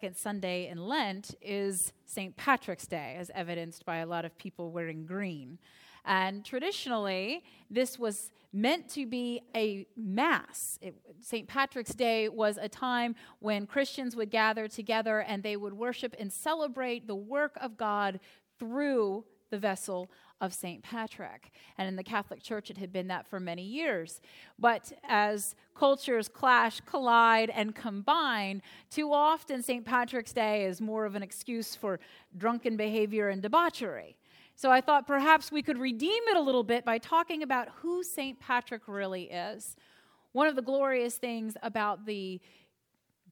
Second Sunday in Lent is St. Patrick's Day, as evidenced by a lot of people wearing green. And traditionally, this was meant to be a mass. St. Patrick's Day was a time when Christians would gather together and they would worship and celebrate the work of God through the vessel of St. Patrick. And in the Catholic Church, it had been that for many years. But as cultures clash, collide, and combine, too often St. Patrick's Day is more of an excuse for drunken behavior and debauchery. So I thought perhaps we could redeem it a little bit by talking about who St. Patrick really is. One of the glorious things about the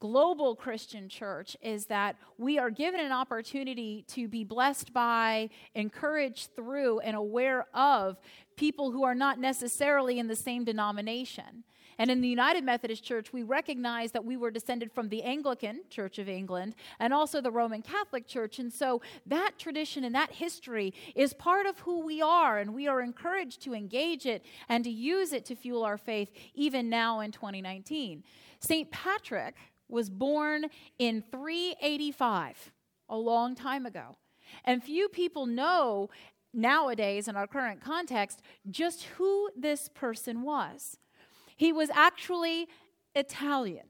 global Christian church is that we are given an opportunity to be blessed by, encouraged through, and aware of people who are not necessarily in the same denomination. And in the United Methodist Church, we recognize that we were descended from the Anglican Church of England and also the Roman Catholic Church. And so that tradition and that history is part of who we are. And we are encouraged to engage it and to use it to fuel our faith even now in 2019. St. Patrick was born in 385, a long time ago. And few people know nowadays, in our current context, just who this person was. He was actually Italian.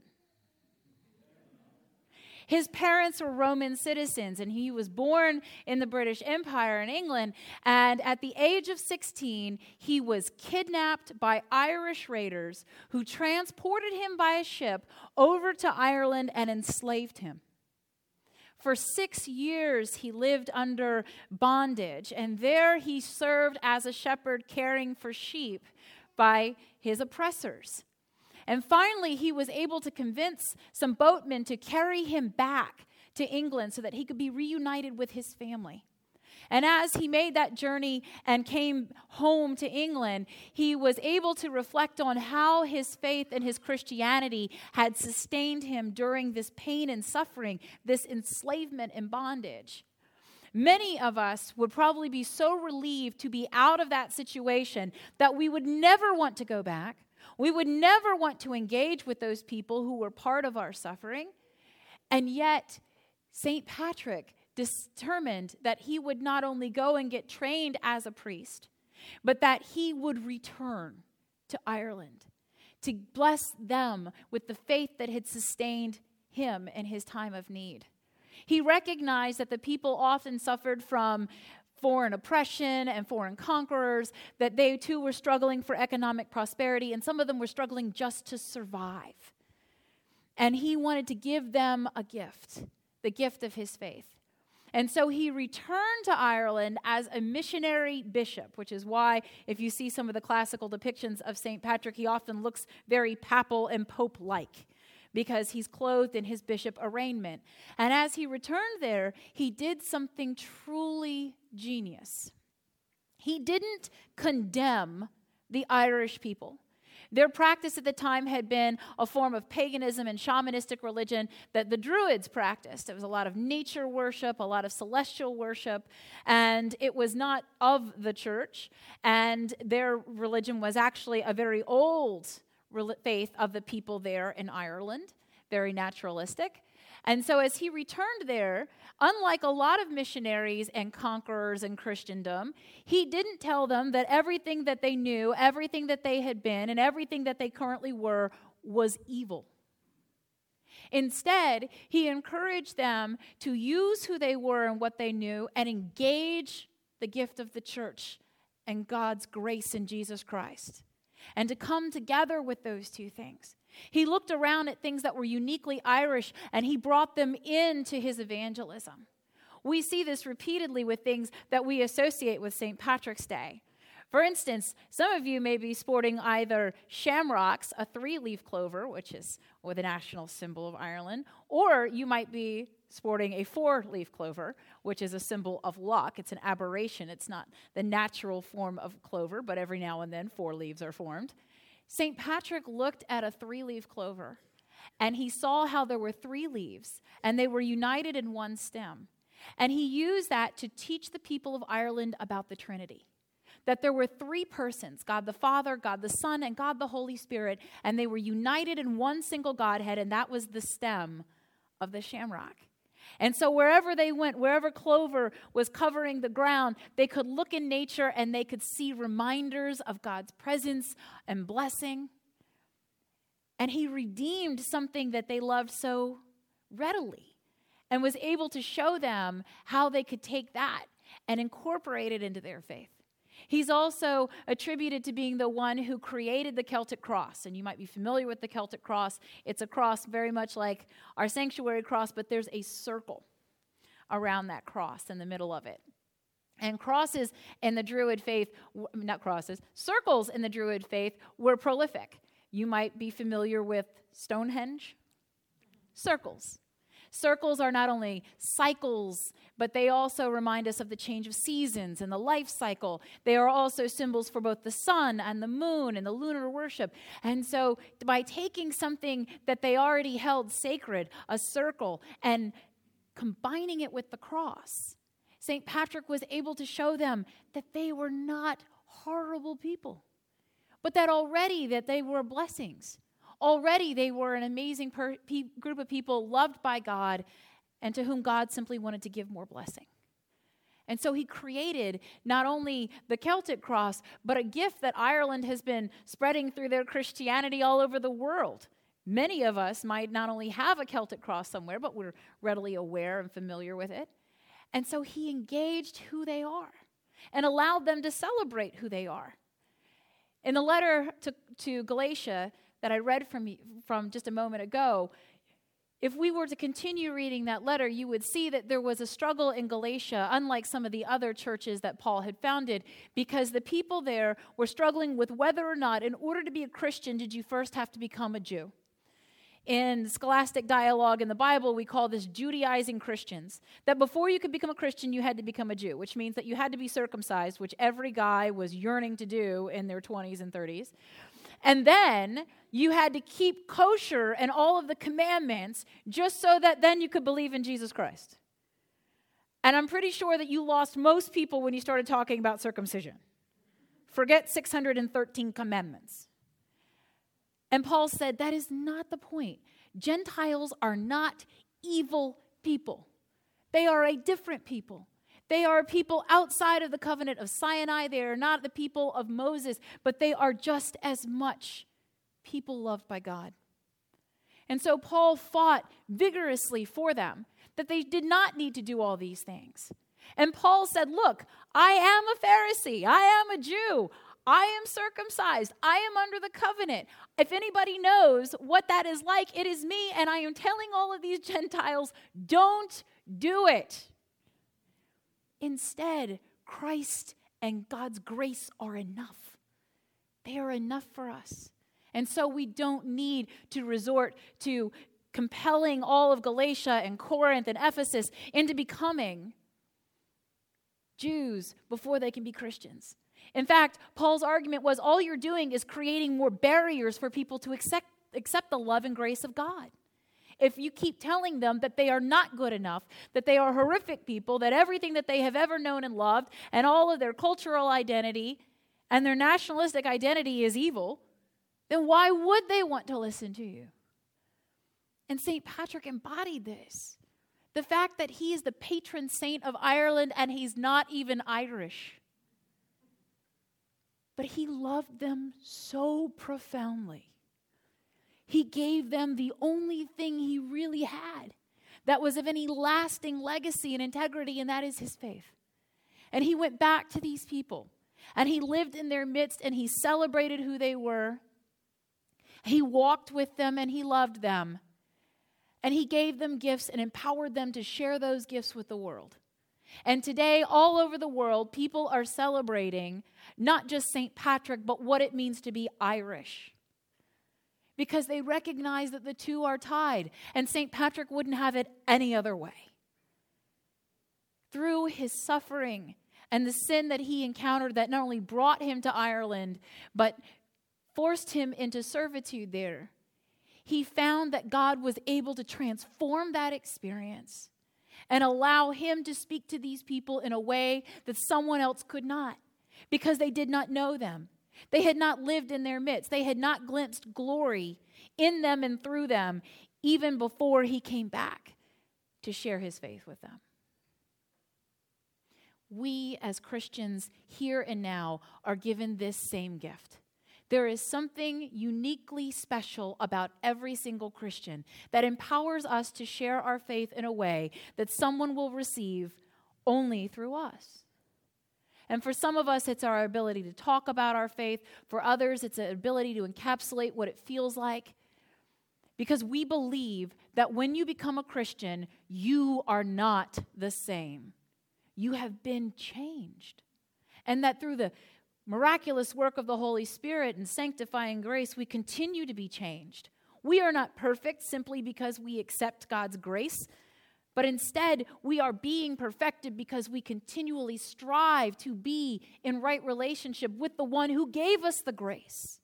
His parents were Roman citizens, and he was born in the British Empire in England. And at the age of 16, he was kidnapped by Irish raiders who transported him by a ship over to Ireland and enslaved him. For six years, he lived under bondage, and there he served as a shepherd caring for sheep by his oppressors. And finally, he was able to convince some boatmen to carry him back to England so that he could be reunited with his family. And as he made that journey and came home to England, he was able to reflect on how his faith and his Christianity had sustained him during this pain and suffering, this enslavement and bondage. Many of us would probably be so relieved to be out of that situation that we would never want to go back. We would never want to engage with those people who were part of our suffering. And yet, St. Patrick determined that he would not only go and get trained as a priest, but that he would return to Ireland to bless them with the faith that had sustained him in his time of need. He recognized that the people often suffered from foreign oppression and foreign conquerors, that they too were struggling for economic prosperity, and some of them were struggling just to survive. And he wanted to give them a gift, the gift of his faith. And so he returned to Ireland as a missionary bishop, which is why, if you see some of the classical depictions of St. Patrick, he often looks very papal and pope like because he's clothed in his bishop arraignment. And as he returned there, he did something truly genius. He didn't condemn the Irish people. Their practice at the time had been a form of paganism and shamanistic religion that the Druids practiced. It was a lot of nature worship, a lot of celestial worship, and it was not of the church. And their religion was actually a very old faith of the people there in Ireland, very naturalistic. And so, as he returned there, unlike a lot of missionaries and conquerors in Christendom, he didn't tell them that everything that they knew, everything that they had been, and everything that they currently were was evil. Instead, he encouraged them to use who they were and what they knew and engage the gift of the church and God's grace in Jesus Christ and to come together with those two things. He looked around at things that were uniquely Irish and he brought them into his evangelism. We see this repeatedly with things that we associate with St. Patrick's Day. For instance, some of you may be sporting either shamrocks, a three leaf clover, which is the national symbol of Ireland, or you might be sporting a four leaf clover, which is a symbol of luck. It's an aberration. It's not the natural form of clover, but every now and then four leaves are formed. St. Patrick looked at a three leaf clover and he saw how there were three leaves and they were united in one stem. And he used that to teach the people of Ireland about the Trinity. That there were three persons God the Father, God the Son, and God the Holy Spirit, and they were united in one single Godhead, and that was the stem of the shamrock. And so, wherever they went, wherever clover was covering the ground, they could look in nature and they could see reminders of God's presence and blessing. And He redeemed something that they loved so readily and was able to show them how they could take that and incorporate it into their faith. He's also attributed to being the one who created the Celtic cross. And you might be familiar with the Celtic cross. It's a cross very much like our sanctuary cross, but there's a circle around that cross in the middle of it. And crosses in the Druid faith, not crosses, circles in the Druid faith were prolific. You might be familiar with Stonehenge. Circles. Circles are not only cycles, but they also remind us of the change of seasons and the life cycle. They are also symbols for both the sun and the moon and the lunar worship. And so, by taking something that they already held sacred, a circle, and combining it with the cross, St. Patrick was able to show them that they were not horrible people, but that already that they were blessings Already they were an amazing per- pe- group of people loved by God and to whom God simply wanted to give more blessing. And so he created not only the Celtic cross, but a gift that Ireland has been spreading through their Christianity all over the world. Many of us might not only have a Celtic cross somewhere, but we're readily aware and familiar with it. And so he engaged who they are and allowed them to celebrate who they are. In the letter to, to Galatia, that I read from, from just a moment ago, if we were to continue reading that letter, you would see that there was a struggle in Galatia, unlike some of the other churches that Paul had founded, because the people there were struggling with whether or not, in order to be a Christian, did you first have to become a Jew. In scholastic dialogue in the Bible, we call this Judaizing Christians. That before you could become a Christian, you had to become a Jew, which means that you had to be circumcised, which every guy was yearning to do in their 20s and 30s. And then you had to keep kosher and all of the commandments just so that then you could believe in Jesus Christ. And I'm pretty sure that you lost most people when you started talking about circumcision. Forget 613 commandments. And Paul said that is not the point. Gentiles are not evil people, they are a different people. They are people outside of the covenant of Sinai. They are not the people of Moses, but they are just as much people loved by God. And so Paul fought vigorously for them that they did not need to do all these things. And Paul said, Look, I am a Pharisee, I am a Jew. I am circumcised. I am under the covenant. If anybody knows what that is like, it is me. And I am telling all of these Gentiles, don't do it. Instead, Christ and God's grace are enough. They are enough for us. And so we don't need to resort to compelling all of Galatia and Corinth and Ephesus into becoming Jews before they can be Christians. In fact, Paul's argument was all you're doing is creating more barriers for people to accept, accept the love and grace of God if you keep telling them that they are not good enough, that they are horrific people, that everything that they have ever known and loved, and all of their cultural identity and their nationalistic identity is evil, then why would they want to listen to you? And St. Patrick embodied this. The fact that he is the patron saint of Ireland and he's not even Irish. But he loved them so profoundly he gave them the only thing he really had that was of any lasting legacy and integrity, and that is his faith. And he went back to these people and he lived in their midst and he celebrated who they were. He walked with them and he loved them. And he gave them gifts and empowered them to share those gifts with the world. And today, all over the world, people are celebrating not just St. Patrick, but what it means to be Irish. Because they recognize that the two are tied, and St. Patrick wouldn't have it any other way. Through his suffering and the sin that he encountered, that not only brought him to Ireland, but forced him into servitude there, he found that God was able to transform that experience and allow him to speak to these people in a way that someone else could not because they did not know them. They had not lived in their midst. They had not glimpsed glory in them and through them even before he came back to share his faith with them. We, as Christians here and now, are given this same gift. There is something uniquely special about every single Christian that empowers us to share our faith in a way that someone will receive only through us. And for some of us, it's our ability to talk about our faith. For others, it's an ability to encapsulate what it feels like. Because we believe that when you become a Christian, you are not the same. You have been changed. And that through the miraculous work of the Holy Spirit and sanctifying grace, we continue to be changed. We are not perfect simply because we accept God's grace, but instead we are being perfected because we continually strive to be in right relationship with the one who gave us the grace.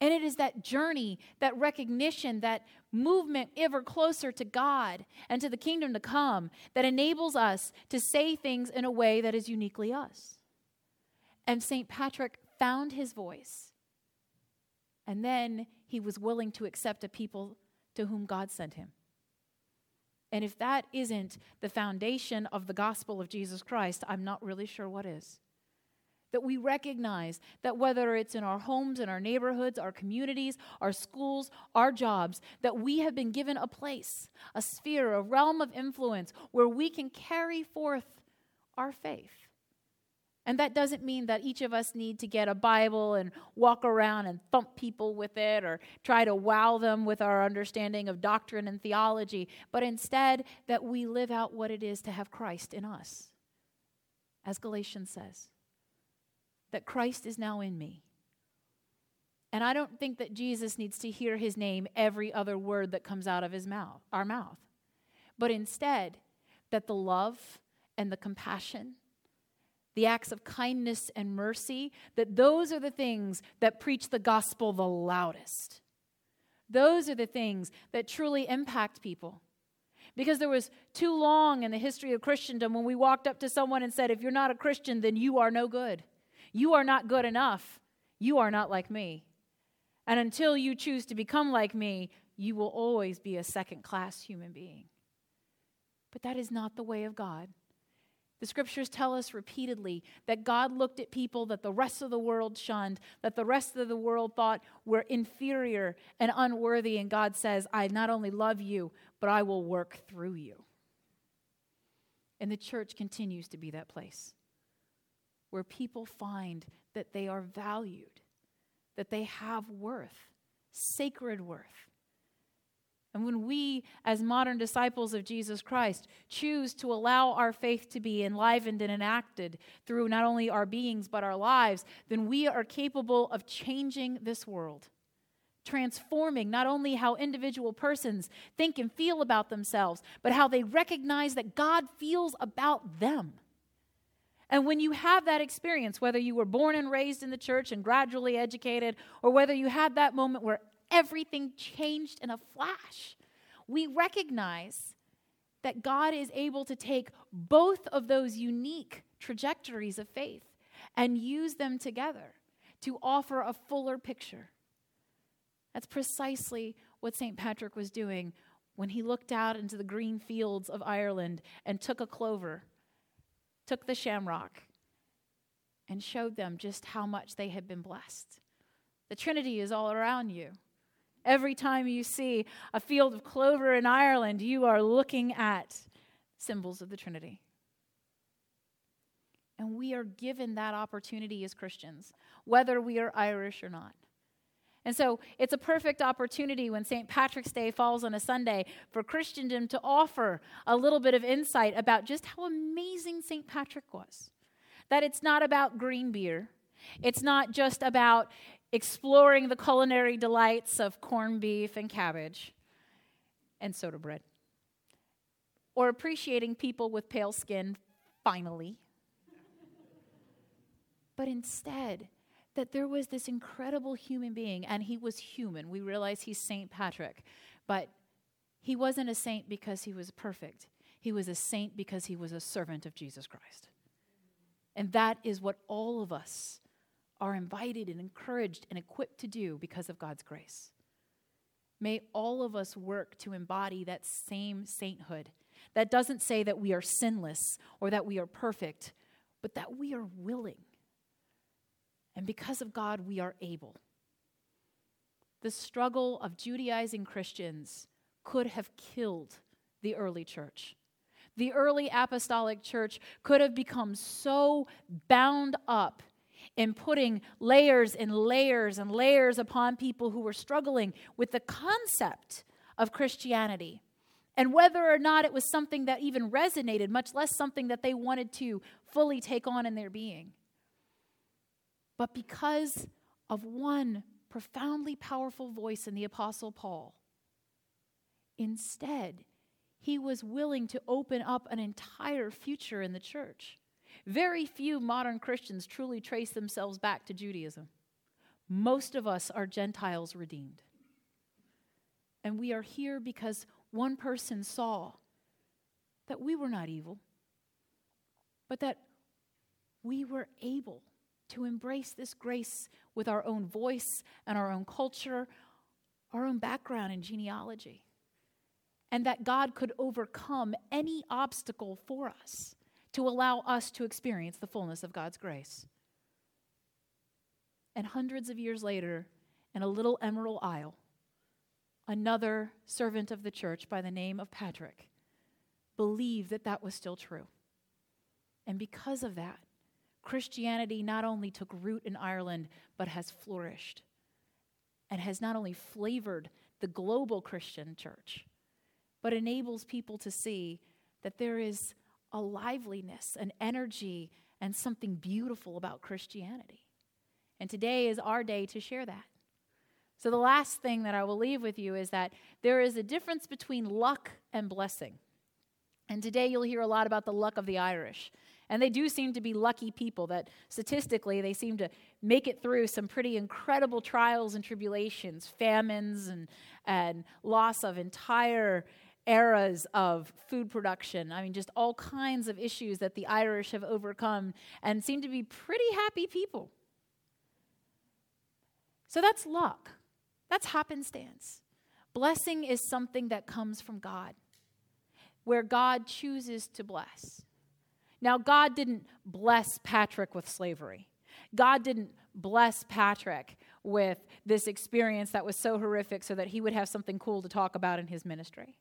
And it is that journey, that recognition, that movement ever closer to God and to the kingdom to come that enables us to say things in a way that is uniquely us. And St. Patrick found his voice. And then he was willing to accept a people to whom God sent him. And if that isn't the foundation of the gospel of Jesus Christ, I'm not really sure what is. That we recognize that whether it's in our homes, in our neighborhoods, our communities, our schools, our jobs, that we have been given a place, a sphere, a realm of influence where we can carry forth our faith. And that doesn't mean that each of us need to get a Bible and walk around and thump people with it or try to wow them with our understanding of doctrine and theology, but instead that we live out what it is to have Christ in us. As Galatians says, that Christ is now in me. And I don't think that Jesus needs to hear his name every other word that comes out of his mouth, our mouth. But instead, that the love and the compassion the acts of kindness and mercy, that those are the things that preach the gospel the loudest. Those are the things that truly impact people. Because there was too long in the history of Christendom when we walked up to someone and said, If you're not a Christian, then you are no good. You are not good enough. You are not like me. And until you choose to become like me, you will always be a second class human being. But that is not the way of God. The scriptures tell us repeatedly that God looked at people that the rest of the world shunned, that the rest of the world thought were inferior and unworthy. And God says, I not only love you, but I will work through you. And the church continues to be that place where people find that they are valued, that they have worth, sacred worth and when we, as modern disciples of Jesus Christ, choose to allow our faith to be enlivened and enacted through not only our beings but our lives, then we are capable of changing this world, transforming not only how individual persons think and feel about themselves, but how they recognize that God feels about them. And when you have that experience, whether you were born and raised in the church and gradually educated, or whether you had that moment where everything changed in a flash. We recognize that God is able to take both of those unique trajectories of faith and use them together to offer a fuller picture. That's precisely what St. Patrick was doing when he looked out into the green fields of Ireland and took a clover, took the shamrock, and showed them just how much they had been blessed. The Trinity is all around you. Every time you see a field of clover in Ireland, you are looking at symbols of the Trinity. And we are given that opportunity as Christians, whether we are Irish or not. And so it's a perfect opportunity when St. Patrick's Day falls on a Sunday for Christendom to offer a little bit of insight about just how amazing St. Patrick was. That it's not about green beer, it's not just about exploring the culinary delights of corned beef and cabbage and soda bread, or appreciating people with pale skin, finally. but instead, that there was this incredible human being, and he was human. We realize he's Saint Patrick, but he wasn't a saint because he was perfect. He was a saint because he was a servant of Jesus Christ. And that is what all of us are invited and encouraged and equipped to do because of God's grace. May all of us work to embody that same sainthood. That doesn't say that we are sinless or that we are perfect, but that we are willing and because of God, we are able. The struggle of Judaizing Christians could have killed the early church. The early apostolic church could have become so bound up in putting layers and layers and layers upon people who were struggling with the concept of Christianity. And whether or not it was something that even resonated, much less something that they wanted to fully take on in their being but because of one profoundly powerful voice in the Apostle Paul. Instead, he was willing to open up an entire future in the church. Very few modern Christians truly trace themselves back to Judaism. Most of us are Gentiles redeemed. And we are here because one person saw that we were not evil, but that we were able to embrace this grace with our own voice and our own culture, our own background and genealogy. And that God could overcome any obstacle for us to allow us to experience the fullness of God's grace. And hundreds of years later, in a little emerald isle, another servant of the church by the name of Patrick believed that that was still true. And because of that, Christianity not only took root in Ireland, but has flourished and has not only flavored the global Christian church, but enables people to see that there is a liveliness, an energy, and something beautiful about Christianity. And today is our day to share that. So, the last thing that I will leave with you is that there is a difference between luck and blessing. And today you'll hear a lot about the luck of the Irish. And they do seem to be lucky people that statistically they seem to make it through some pretty incredible trials and tribulations, famines and, and loss of entire eras of food production. I mean, just all kinds of issues that the Irish have overcome and seem to be pretty happy people. So that's luck, that's happenstance. Blessing is something that comes from God, where God chooses to bless. Now, God didn't bless Patrick with slavery. God didn't bless Patrick with this experience that was so horrific so that he would have something cool to talk about in his ministry.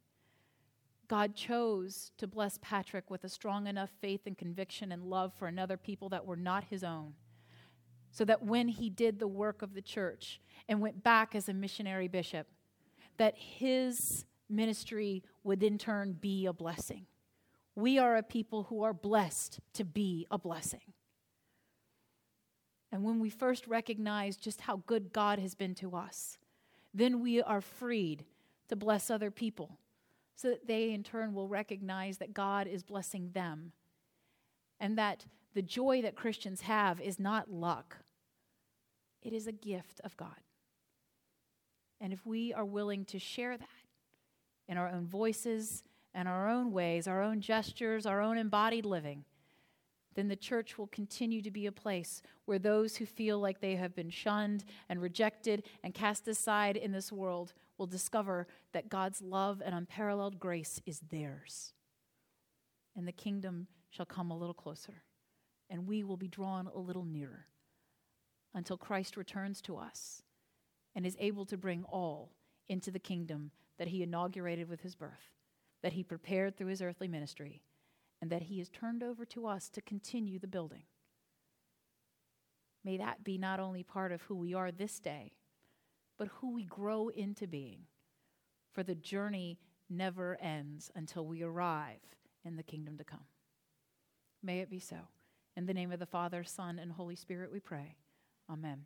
God chose to bless Patrick with a strong enough faith and conviction and love for another people that were not his own. So that when he did the work of the church and went back as a missionary bishop, that his ministry would in turn be a blessing we are a people who are blessed to be a blessing. And when we first recognize just how good God has been to us, then we are freed to bless other people so that they in turn will recognize that God is blessing them and that the joy that Christians have is not luck, it is a gift of God. And if we are willing to share that in our own voices, and our own ways, our own gestures, our own embodied living, then the church will continue to be a place where those who feel like they have been shunned and rejected and cast aside in this world will discover that God's love and unparalleled grace is theirs. And the kingdom shall come a little closer, and we will be drawn a little nearer until Christ returns to us and is able to bring all into the kingdom that he inaugurated with his birth that he prepared through his earthly ministry and that he has turned over to us to continue the building. May that be not only part of who we are this day, but who we grow into being. For the journey never ends until we arrive in the kingdom to come. May it be so. In the name of the Father, Son, and Holy Spirit, we pray. Amen.